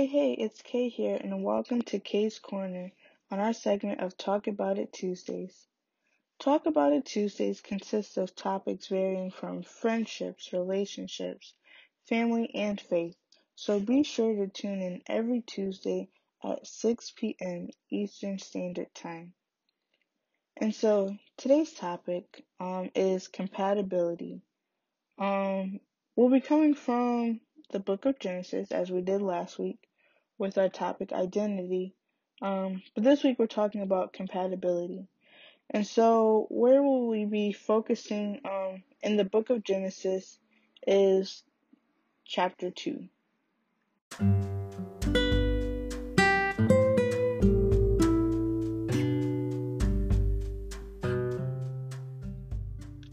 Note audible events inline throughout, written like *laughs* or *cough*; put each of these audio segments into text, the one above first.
Hey, hey, it's Kay here, and welcome to Kay's Korner on our segment of Talk About It Tuesdays. Talk About It Tuesdays consists of topics varying from friendships, relationships, family, and faith. So be sure to tune in every Tuesday at 6 p.m. Eastern Standard Time. And so today's topic um, is compatibility. Um, we'll be coming from the book of Genesis, as we did last week with our topic identity. Um, but this week we're talking about compatibility. And so, where will we be focusing um, in the book of Genesis is chapter 2.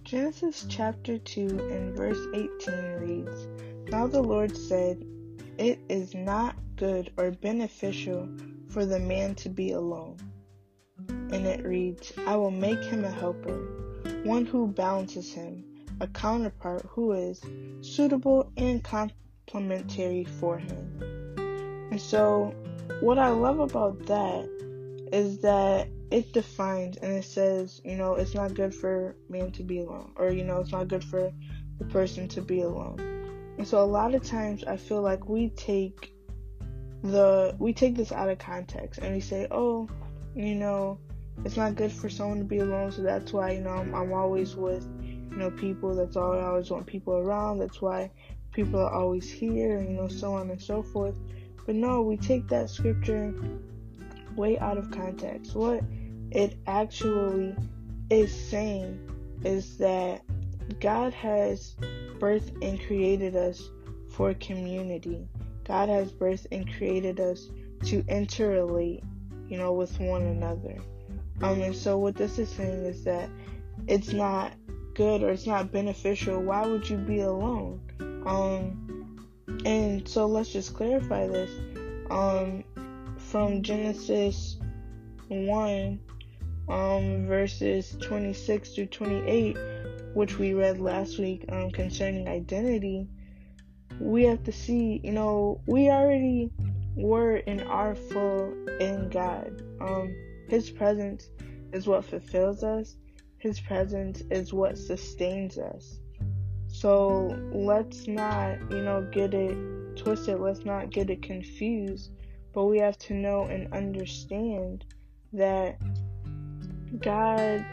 Genesis chapter 2 and verse 18 reads Now the Lord said, It is not good or beneficial for the man to be alone. And it reads, I will make him a helper, one who balances him, a counterpart who is suitable and complementary for him. And so, what I love about that is that it defines and it says, you know, it's not good for man to be alone, or, you know, it's not good for the person to be alone. And so, a lot of times I feel like we take the we take this out of context and we say, oh, you know, it's not good for someone to be alone, so that's why you know I'm, I'm always with you know people. That's all I always want people around. That's why people are always here, you know so on and so forth. But no, we take that scripture way out of context. What it actually is saying is that God has birthed and created us for community. God has birthed and created us to interrelate, you know, with one another. Um, and so what this is saying is that it's not good or it's not beneficial. Why would you be alone? Um, and so let's just clarify this. Um, from Genesis 1, um, verses 26 through 28, which we read last week, um, concerning identity we have to see, you know, we already were and are full in God. Um, His presence is what fulfills us. His presence is what sustains us. So let's not, you know, get it twisted. Let's not get it confused. But we have to know and understand that God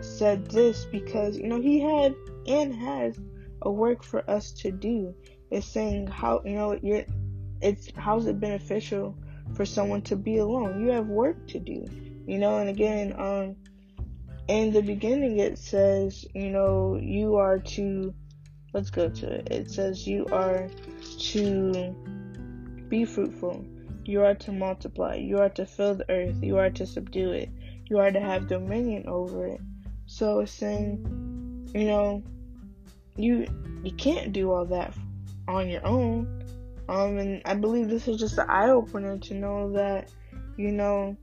said this because, you know, He had and has a work for us to do. It's saying how you know you're. It's how's it beneficial for someone to be alone? You have work to do, you know. And again, um, in the beginning it says, you know, you are to. Let's go to it. It says you are to be fruitful. You are to multiply. You are to fill the earth. You are to subdue it. You are to have dominion over it. So it's saying, you know, you you can't do all that on your own. Um, and I believe this is just an eye opener to know that, you know,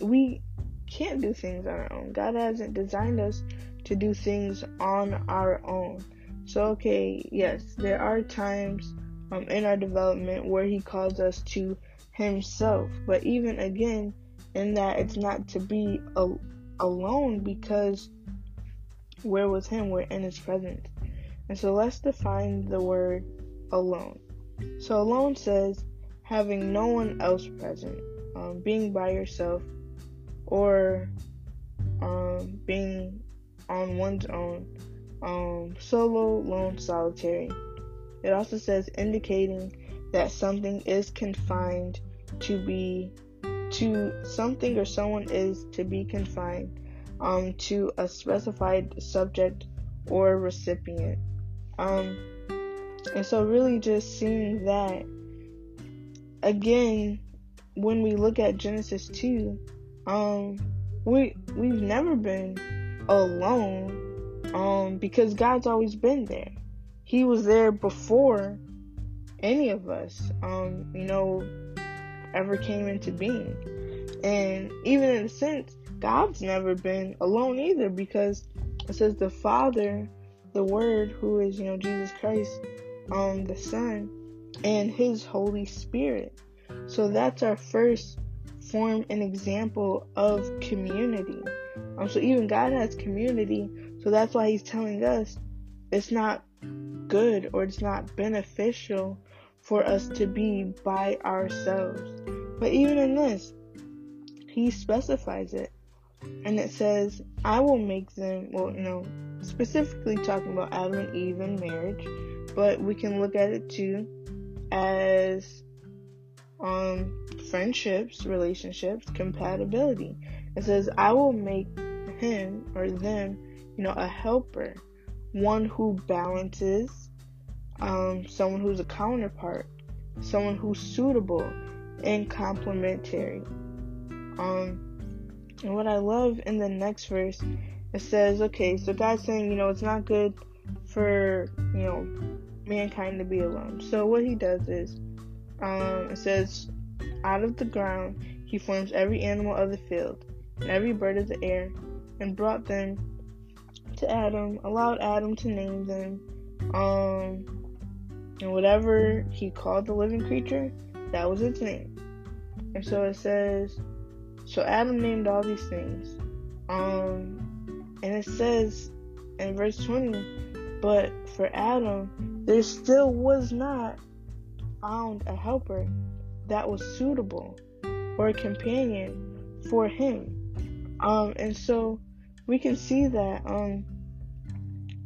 we can't do things on our own. God hasn't designed us to do things on our own. So, okay, yes, there are times um, in our development where He calls us to Himself, but even again, in that it's not to be a- alone because we're with Him, we're in His presence. And so let's define the word alone. So alone says having no one else present, um, being by yourself, or um, being on one's own, um, solo, lone, solitary. It also says indicating that something is confined to be to something or someone is to be confined um, to a specified subject or recipient. Um, and so really just seeing that again when we look at Genesis 2, um, we we've never been alone um, because God's always been there. He was there before any of us, um, you know, ever came into being. And even in a sense, God's never been alone either because it says the Father the Word, who is, you know, Jesus Christ, um, the Son, and his Holy Spirit. So that's our first form and example of community. Um, so even God has community, so that's why He's telling us it's not good or it's not beneficial for us to be by ourselves. But even in this, He specifies it. And it says, I will make them, well, you know, specifically talking about Adam and Eve and marriage, but we can look at it too as um, friendships, relationships, compatibility. It says, I will make him or them, you know, a helper, one who balances, um, someone who's a counterpart, someone who's suitable and complementary. Um, and what I love in the next verse, it says, okay, so God's saying, you know, it's not good for, you know, mankind to be alone. So what he does is, um, it says, out of the ground he forms every animal of the field and every bird of the air, and brought them to Adam, allowed Adam to name them, um, and whatever he called the living creature, that was its name. And so it says, so Adam named all these things, um, and it says in verse 20, but for Adam, there still was not found a helper that was suitable or a companion for him. Um, and so we can see that um,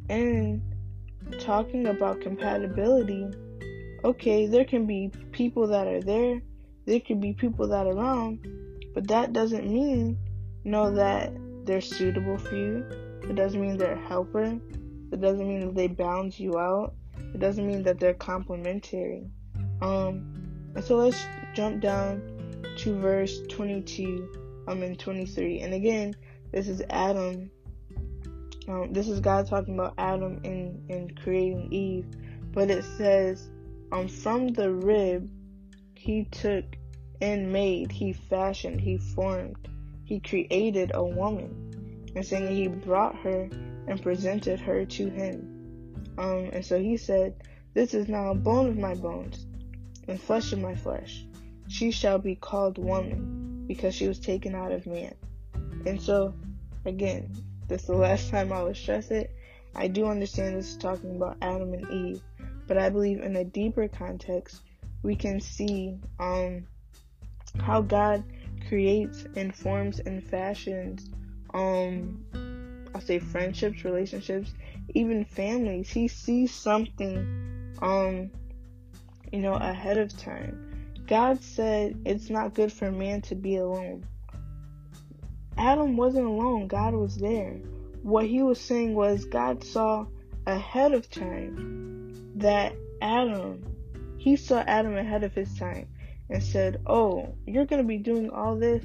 in talking about compatibility, okay, there can be people that are there, there could be people that are around, but that doesn't mean, you know, that they're suitable for you. It doesn't mean they're a helper. It doesn't mean that they balance you out. It doesn't mean that they're complementary. Um, and so let's jump down to verse 22 um in 23 and again this is adam um, this is god talking about adam in in creating eve but it says um from the rib he took and made he fashioned he formed he created a woman and saying he brought her and presented her to him um and so he said this is now a bone of my bones and flesh of my flesh she shall be called woman because she was taken out of man. And so, again, this is the last time I will stress it. I do understand this is talking about Adam and Eve, but I believe in a deeper context, we can see um, how God creates and forms and fashions, um, I'll say friendships, relationships, even families. He sees something, um, you know, ahead of time. God said it's not good for man to be alone. Adam wasn't alone, God was there. What he was saying was God saw ahead of time that Adam, he saw Adam ahead of his time and said, Oh, you're going to be doing all this.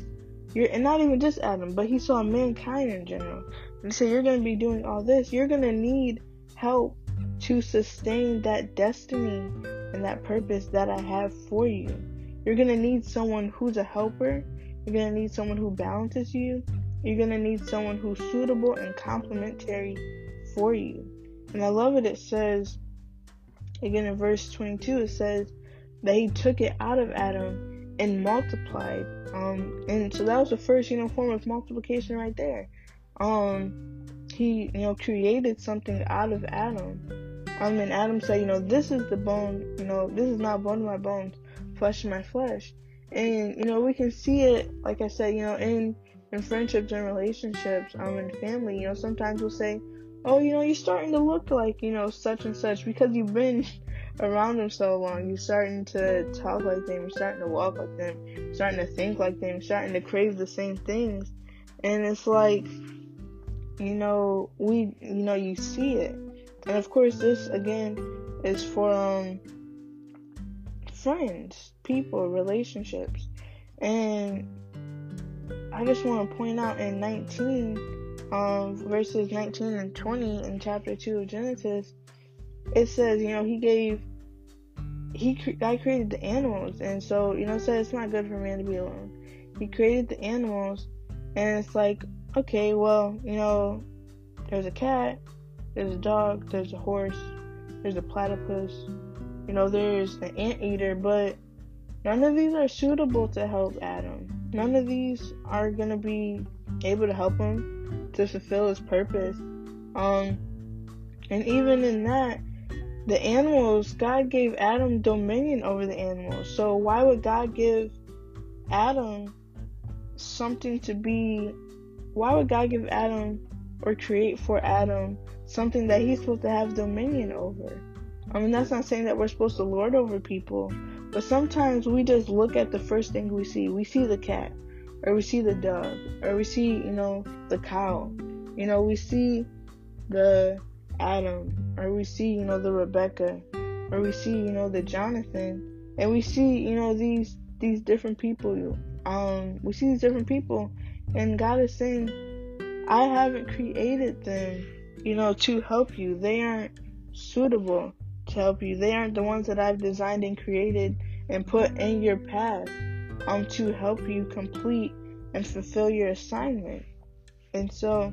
You're, and not even just Adam, but he saw mankind in general. And said, You're going to be doing all this. You're going to need help to sustain that destiny and that purpose that I have for you. You're going to need someone who's a helper. You're going to need someone who balances you. You're going to need someone who's suitable and complementary for you. And I love it. It says, again in verse 22, it says he took it out of Adam and multiplied. Um, and so that was the first, you know, form of multiplication right there. Um, he, you know, created something out of Adam. Um, and Adam said, you know, this is the bone, you know, this is not bone of my bones, flesh of my flesh. And, you know, we can see it, like I said, you know, in, in friendships and relationships, um, and family, you know, sometimes we'll say, oh, you know, you're starting to look like, you know, such and such because you've been around them so long. You're starting to talk like them. You're starting to walk like them. You're starting to think like them. You're starting to crave the same things. And it's like, you know, we, you know, you see it. And of course, this again is for, um, friends, people, relationships. And I just want to point out in 19, um, verses 19 and 20 in chapter 2 of Genesis, it says, you know, he gave, he, God created the animals. And so, you know, says it's not good for man to be alone. He created the animals, and it's like, okay, well, you know, there's a cat, there's a dog, there's a horse, there's a platypus, you know, there's an anteater, but none of these are suitable to help Adam. None of these are gonna be able to help him to fulfill his purpose. Um, and even in that, the animals, God gave Adam dominion over the animals. So why would God give Adam something to be? Why would God give Adam or create for Adam something that he's supposed to have dominion over? I mean, that's not saying that we're supposed to lord over people, but sometimes we just look at the first thing we see. We see the cat, or we see the dog, or we see, you know, the cow. You know, we see the Adam, or we see, you know, the Rebecca, or we see, you know, the Jonathan, and we see, you know, these these different people. Um, we see these different people, and God is saying, I haven't created them, you know, to help you. They aren't suitable to help you. They aren't the ones that I've designed and created and put in your path um to help you complete and fulfill your assignment. And so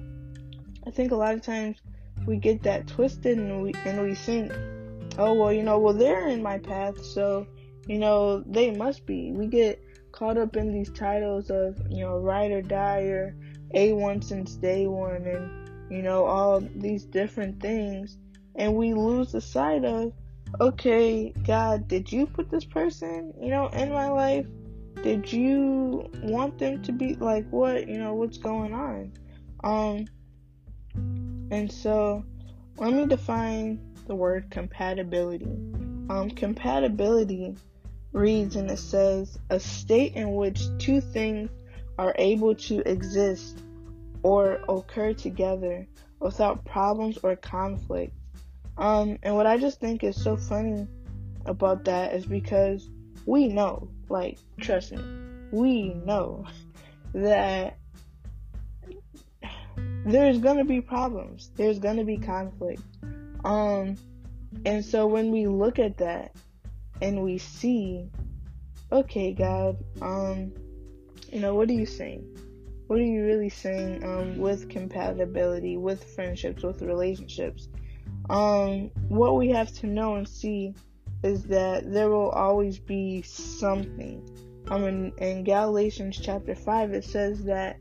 I think a lot of times we get that twisted and we and we think, oh well, you know, well they're in my path, so you know they must be. We get caught up in these titles of you know ride or die or A1 since day one, and you know all these different things, and we lose the sight of, okay, God, did you put this person, you know, in my life? Did you want them to be like what? You know, what's going on? Um, and so, let me define the word compatibility. Um, compatibility reads and it says a state in which two things are able to exist or occur together without problems or conflict. Um, and what I just think is so funny about that is because we know, like, trust me, we know *laughs* that there's gonna be problems. There's gonna be conflict. Um, and so when we look at that and we see, okay, God, um, you know, what are you saying? What are you really saying um, with compatibility, with friendships, with relationships? Um, what we have to know and see is that there will always be something. Um, in, in Galatians chapter 5, it says that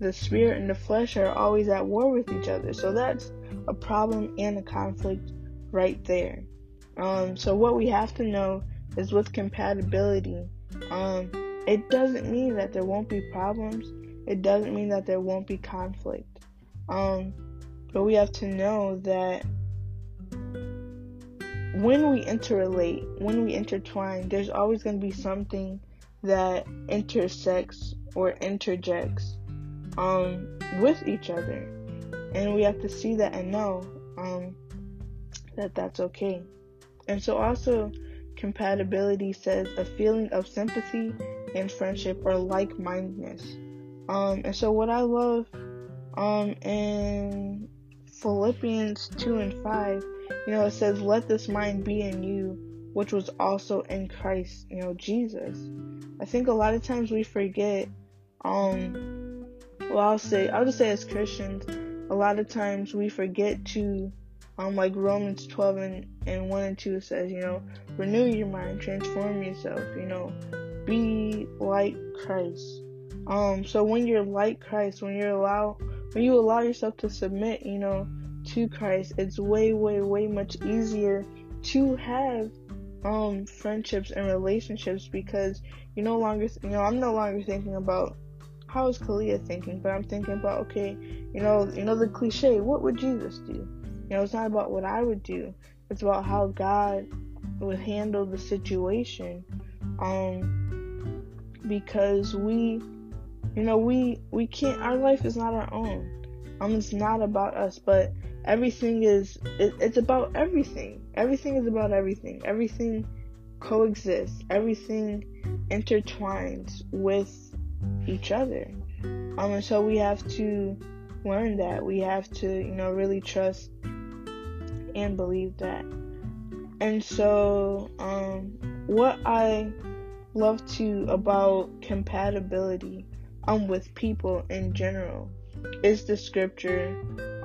the spirit and the flesh are always at war with each other. So that's a problem and a conflict right there. Um, so what we have to know is with compatibility, um, it doesn't mean that there won't be problems. It doesn't mean that there won't be conflict. Um, but we have to know that when we interrelate, when we intertwine, there's always going to be something that intersects or interjects um, with each other. And we have to see that and know um, that that's okay. And so, also, compatibility says a feeling of sympathy and friendship or like mindedness. Um, and so, what I love um, in Philippians 2 and 5, you know, it says, Let this mind be in you, which was also in Christ, you know, Jesus. I think a lot of times we forget um, well, I'll say, I'll just say as Christians, a lot of times we forget to, um, like Romans 12 and, and 1 and 2 says, you know, renew your mind, transform yourself, you know, be like Christ. Um, so when you're like Christ, when you're allow, when you allow yourself to submit, you know, to Christ, it's way, way, way much easier to have um friendships and relationships because you no longer, you know, I'm no longer thinking about how is Kalia thinking? But I'm thinking about okay, you know, you know the cliche. What would Jesus do? You know, it's not about what I would do. It's about how God would handle the situation. Um, because we, you know, we we can't. Our life is not our own. Um, it's not about us, but everything is. It, it's about everything. Everything is about everything. Everything coexists. Everything intertwines with each other. Um, and so we have to learn that. We have to, you know, really trust and believe that. And so, um, what I love to about compatibility um with people in general is the scripture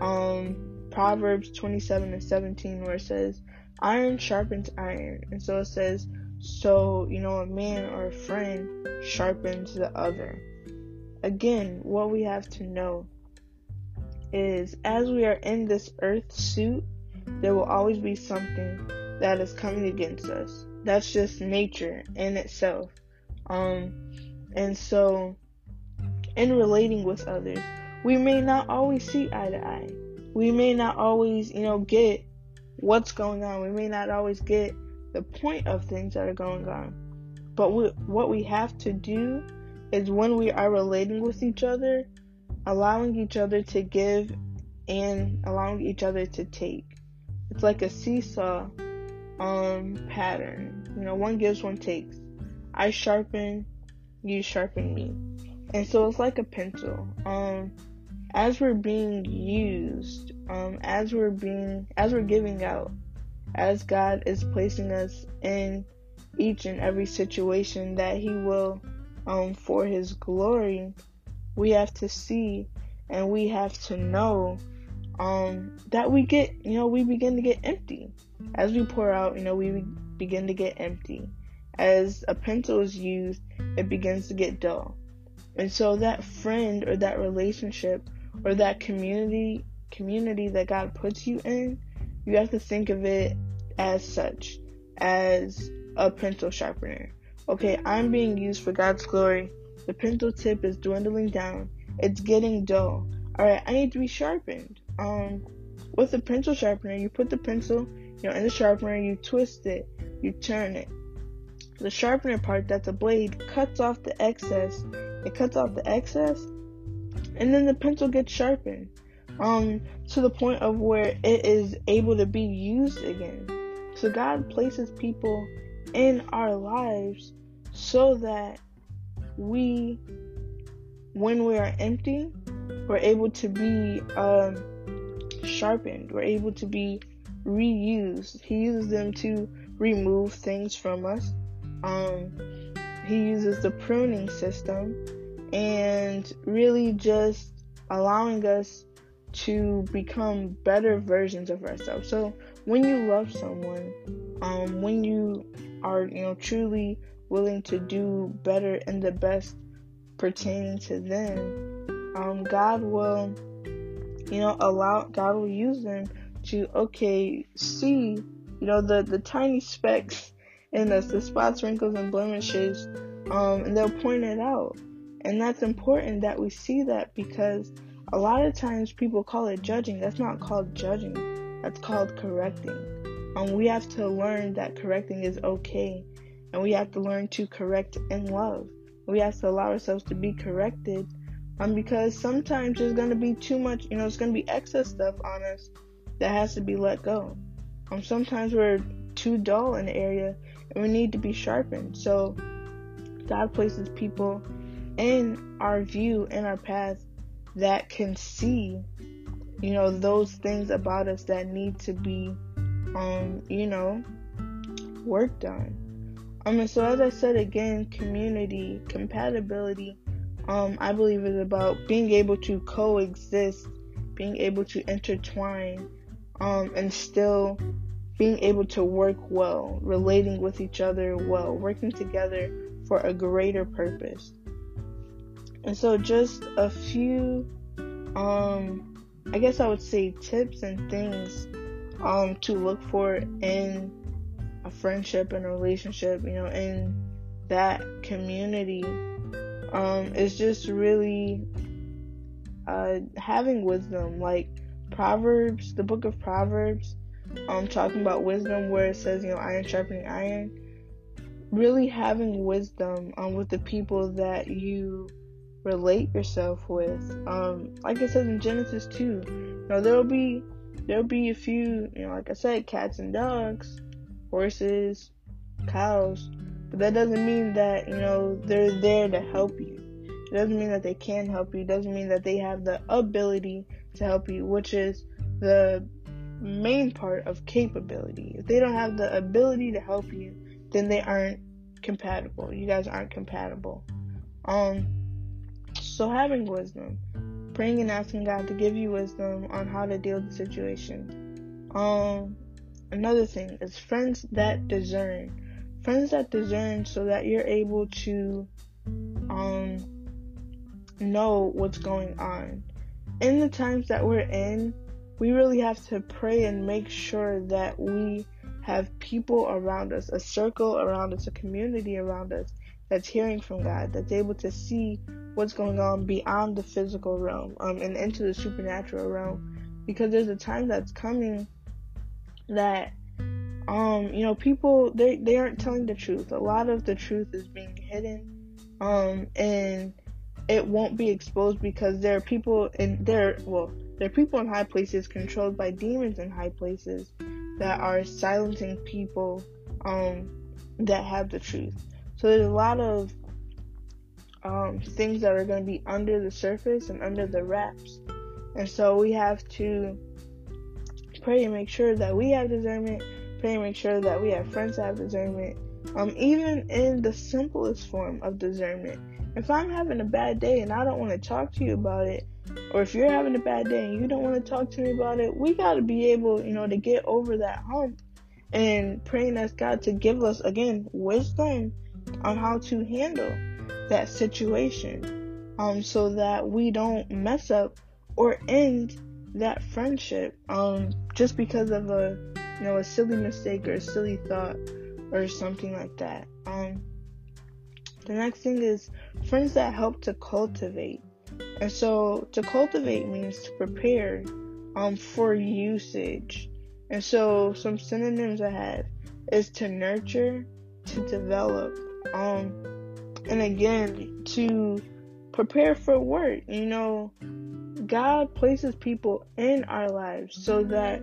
um Proverbs 27 and 17 where it says, iron sharpens iron. And so it says, so, you know, a man or a friend sharpens the other. Again, what we have to know is as we are in this earth suit, there will always be something that is coming against us. That's just nature in itself. Um, and so, in relating with others, we may not always see eye to eye. We may not always, you know, get what's going on. We may not always get the point of things that are going on. But we, what we have to do is when we are relating with each other, allowing each other to give and allowing each other to take. It's like a seesaw um pattern. You know, one gives, one takes. I sharpen, you sharpen me. And so it's like a pencil. Um as we're being used, um as we're being as we're giving out, as God is placing us in each and every situation that he will um for his glory, we have to see and we have to know um, that we get, you know, we begin to get empty. As we pour out, you know, we begin to get empty. As a pencil is used, it begins to get dull. And so that friend or that relationship or that community community that God puts you in, you have to think of it as such, as a pencil sharpener. Okay, I'm being used for God's glory. The pencil tip is dwindling down. It's getting dull. Alright, I need to be sharpened um with a pencil sharpener, you put the pencil, you know, in the sharpener, you twist it, you turn it. The sharpener part, that's a blade, cuts off the excess. It cuts off the excess, and then the pencil gets sharpened, um, to the point of where it is able to be used again. So God places people in our lives so that we, when we are empty, we're able to be um sharpened, were able to be reused. He uses them to remove things from us. Um, he uses the pruning system and really just allowing us to become better versions of ourselves. So when you love someone, um, when you are, you know, truly willing to do better and the best pertaining to them, um, God will you know, allow God will use them to okay see, you know, the the tiny specks in us, the spots, wrinkles, and blemishes, um, and they'll point it out. And that's important that we see that because a lot of times people call it judging. That's not called judging. That's called correcting. Um, we have to learn that correcting is okay, and we have to learn to correct in love. We have to allow ourselves to be corrected um, because sometimes there's gonna be too much, you know, it's gonna be excess stuff on us that has to be let go. Um, sometimes we're too dull in the area and we need to be sharpened. So God places people in our view, in our path that can see, you know, those things about us that need to be, um, you know, worked on. Um, and so as I said again, community, compatibility, um, I believe is about being able to coexist, being able to intertwine, um, and still being able to work well, relating with each other well, working together for a greater purpose. And so, just a few, um, I guess I would say tips and things um, to look for in a friendship and a relationship, you know, in that community um, it's just really uh, having wisdom, like Proverbs, the book of Proverbs, um, talking about wisdom, where it says, you know, iron sharpening iron. Really having wisdom um, with the people that you relate yourself with. Um, like I said in Genesis 2, you know, there'll be there'll be a few, you know, like I said, cats and dogs, horses, cows, but that doesn't mean that, you know, they're there to help you. It doesn't mean that they can help you. It doesn't mean that they have the ability to help you, which is the main part of capability. If they don't have the ability to help you, then they aren't compatible. You guys aren't compatible. Um so having wisdom, praying and asking God to give you wisdom on how to deal with the situation. Um, another thing is friends that discern. Friends that discern so that you're able to um know what's going on. In the times that we're in, we really have to pray and make sure that we have people around us, a circle around us, a community around us that's hearing from God, that's able to see what's going on beyond the physical realm um, and into the supernatural realm. Because there's a time that's coming that um you know people they they aren't telling the truth a lot of the truth is being hidden um and it won't be exposed because there are people in there well there are people in high places controlled by demons in high places that are silencing people um, that have the truth. So there's a lot of um, things that are going to be under the surface and under the wraps. And so we have to pray and make sure that we have discernment, pray and make sure that we have friends that have discernment, um, even in the simplest form of discernment. If I'm having a bad day and I don't want to talk to you about it, or if you're having a bad day and you don't want to talk to me about it, we got to be able, you know, to get over that hump and praying as God to give us, again, wisdom on how to handle that situation um, so that we don't mess up or end that friendship um, just because of a, you know, a silly mistake or a silly thought or something like that. Um, the next thing is friends that help to cultivate. And so to cultivate means to prepare um, for usage. And so some synonyms I have is to nurture, to develop, um, and again to prepare for work. You know, God places people in our lives so that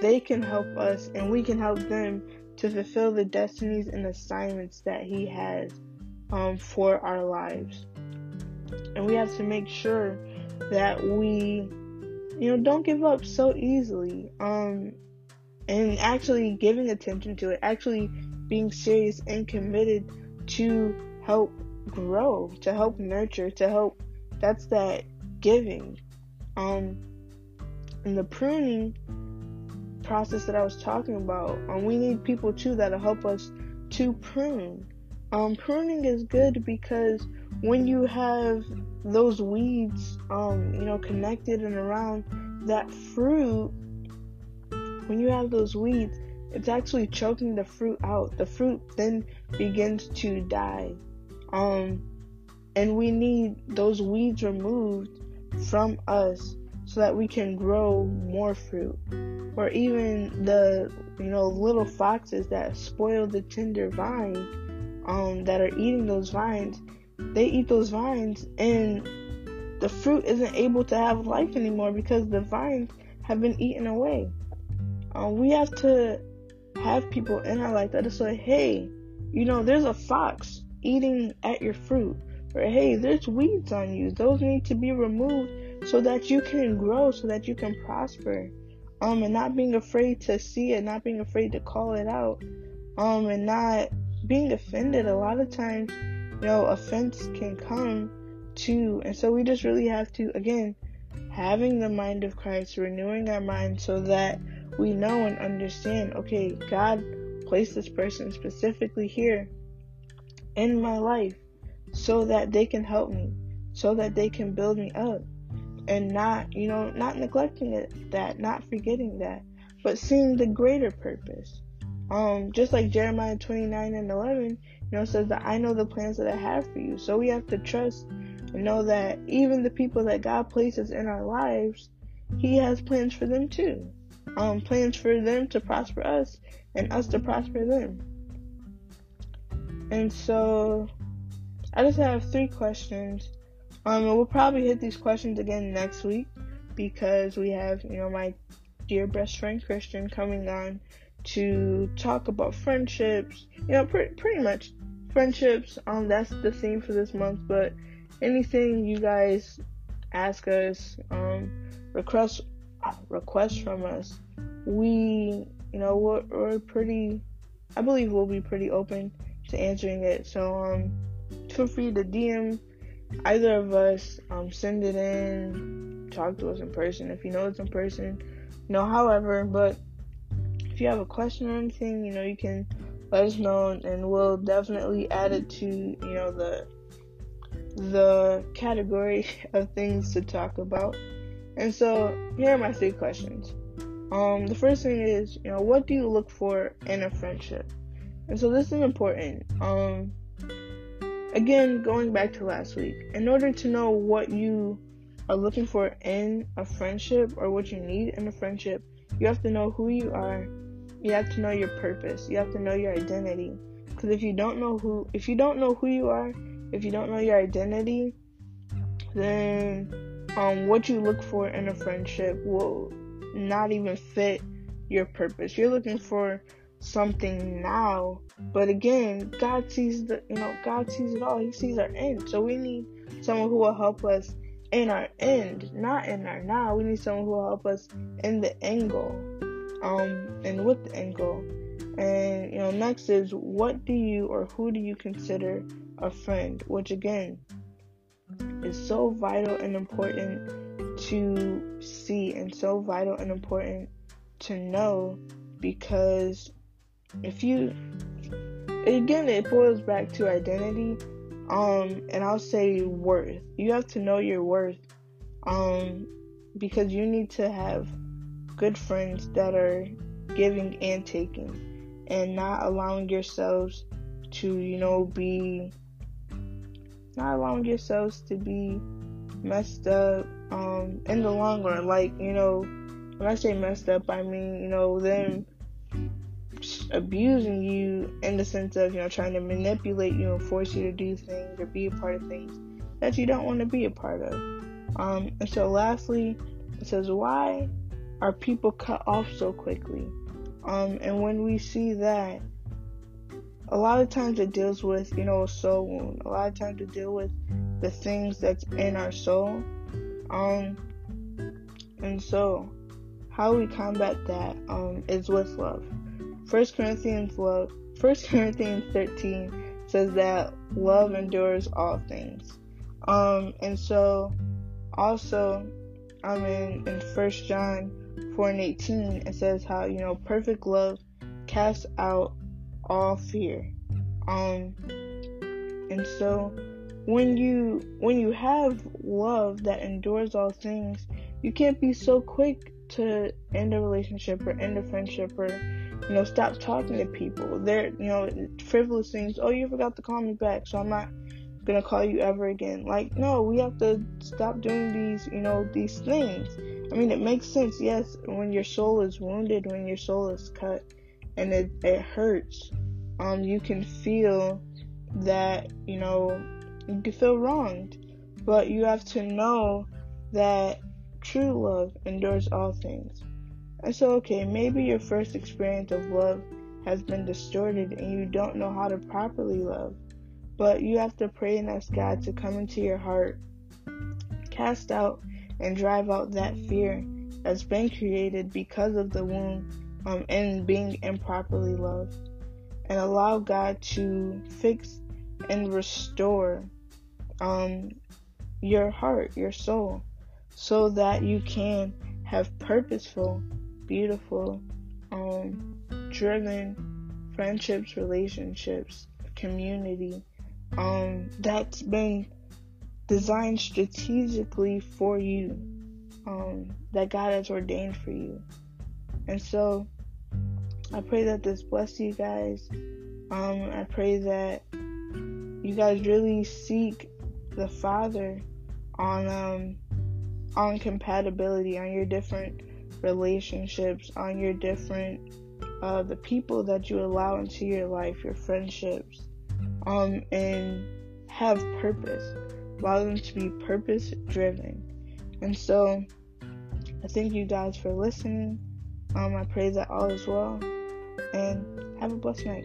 they can help us and we can help them to fulfill the destinies and assignments that He has um, for our lives. And we have to make sure that we, you know, don't give up so easily. Um, and actually giving attention to it, actually being serious and committed to help grow, to help nurture, to help. That's that giving. Um, and the pruning process that I was talking about. Um, we need people too that'll help us to prune. Um, pruning is good because when you have those weeds, um, you know, connected and around that fruit, when you have those weeds, it's actually choking the fruit out. The fruit then begins to die. Um, and we need those weeds removed from us so that we can grow more fruit. Or even the, you know, little foxes that spoil the tender vine um, that are eating those vines, they eat those vines and the fruit isn't able to have life anymore because the vines have been eaten away. Um, we have to have people in our life that are say, hey, you know, there's a fox eating at your fruit. Or hey, there's weeds on you. Those need to be removed so that you can grow, so that you can prosper. Um, and not being afraid to see it, not being afraid to call it out. Um, and not being offended a lot of times you know offense can come to and so we just really have to again having the mind of christ renewing our mind so that we know and understand okay god placed this person specifically here in my life so that they can help me so that they can build me up and not you know not neglecting it that not forgetting that but seeing the greater purpose um, just like Jeremiah 29 and 11, you know, says that I know the plans that I have for you. So we have to trust and know that even the people that God places in our lives, He has plans for them too. Um, plans for them to prosper us and us to prosper them. And so I just have three questions. Um, and we'll probably hit these questions again next week because we have, you know, my dear best friend Christian coming on to talk about friendships. You know, pre- pretty much friendships. Um, that's the theme for this month. But anything you guys ask us, um, request request from us, we, you know, we're, we're pretty. I believe we'll be pretty open to answering it. So um, feel free to DM either of us. Um, send it in talk to us in person. If you know it's in person, you know, however, but if you have a question or anything, you know, you can let us know and we'll definitely add it to, you know, the the category *laughs* of things to talk about. And so here are my three questions. Um, the first thing is, you know, what do you look for in a friendship? And so this is important. Um, again, going back to last week, in order to know what you are looking for in a friendship or what you need in a friendship, you have to know who you are. You have to know your purpose. You have to know your identity. Because if you don't know who, if you don't know who you are, if you don't know your identity, then um, what you look for in a friendship will not even fit your purpose. You're looking for something now, but again, God sees the you know God sees it all. He sees our end. So we need someone who will help us in our end, not in our now. We need someone who will help us in the end um, and with the goal. And you know, next is what do you or who do you consider a friend? Which again is so vital and important to see and so vital and important to know because if you again it boils back to identity um and I'll say worth. You have to know your worth um because you need to have good friends that are giving and taking and not allowing yourselves to you know be not allowing yourselves to be messed up um, in the long run. Like, you know, when I say messed up, I mean, you know, them abusing you in the sense of, you know, trying to manipulate you and force you to do things or be a part of things that you don't want to be a part of. Um, and so, lastly, it says, Why are people cut off so quickly? Um, and when we see that, a lot of times it deals with, you know, a soul wound. A lot of times it deals with the things that's in our soul. Um, and so how we combat that um, is with love. First Corinthians love. First *laughs* Corinthians 13 says that love endures all things. Um, and so also, I mean, in First John 4 and 18, it says how you know perfect love casts out all fear. Um, and so when you when you have love that endures all things, you can't be so quick to end a relationship or end a friendship or you know stop talking to people. They're you know frivolous things. Oh, you forgot to call me back, so I'm not gonna call you ever again. Like no, we have to stop doing these you know these things. I mean, it makes sense. Yes, when your soul is wounded, when your soul is cut, and it it hurts, um, you can feel that you know you can feel wronged, but you have to know that true love endures all things. And so, okay, maybe your first experience of love has been distorted and you don't know how to properly love, but you have to pray and ask God to come into your heart, cast out and drive out that fear that's been created because of the wound um, and being improperly loved, and allow God to fix and restore um, your heart, your soul, so that you can have purposeful, beautiful, um, driven friendships, relationships, community um, that's been designed strategically for you, um, that God has ordained for you. And so I pray that this bless you guys. Um, I pray that you guys really seek the Father on um on compatibility, on your different relationships, on your different uh the people that you allow into your life, your friendships, um and have purpose. Allow them to be purpose driven. And so I thank you guys for listening. Um I pray that all is well and have a blessed night.